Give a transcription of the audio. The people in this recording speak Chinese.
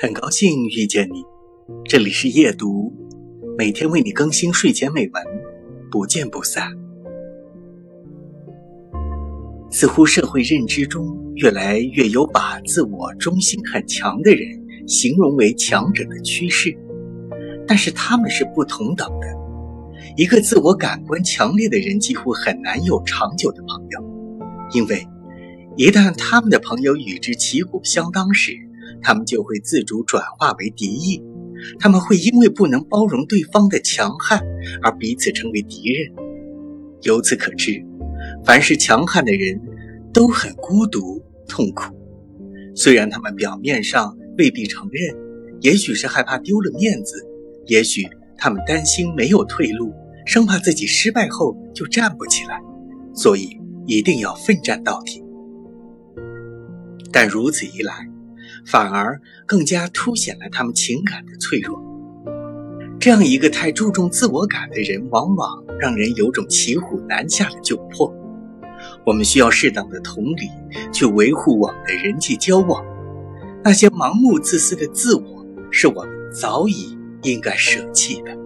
很高兴遇见你，这里是夜读，每天为你更新睡前美文，不见不散。似乎社会认知中越来越有把自我中心很强的人形容为强者的趋势，但是他们是不同等的。一个自我感官强烈的人几乎很难有长久的朋友，因为一旦他们的朋友与之旗鼓相当时。他们就会自主转化为敌意，他们会因为不能包容对方的强悍而彼此成为敌人。由此可知，凡是强悍的人都很孤独痛苦。虽然他们表面上未必承认，也许是害怕丢了面子，也许他们担心没有退路，生怕自己失败后就站不起来，所以一定要奋战到底。但如此一来，反而更加凸显了他们情感的脆弱。这样一个太注重自我感的人，往往让人有种骑虎难下的窘迫。我们需要适当的同理，去维护我们的人际交往。那些盲目自私的自我，是我们早已应该舍弃的。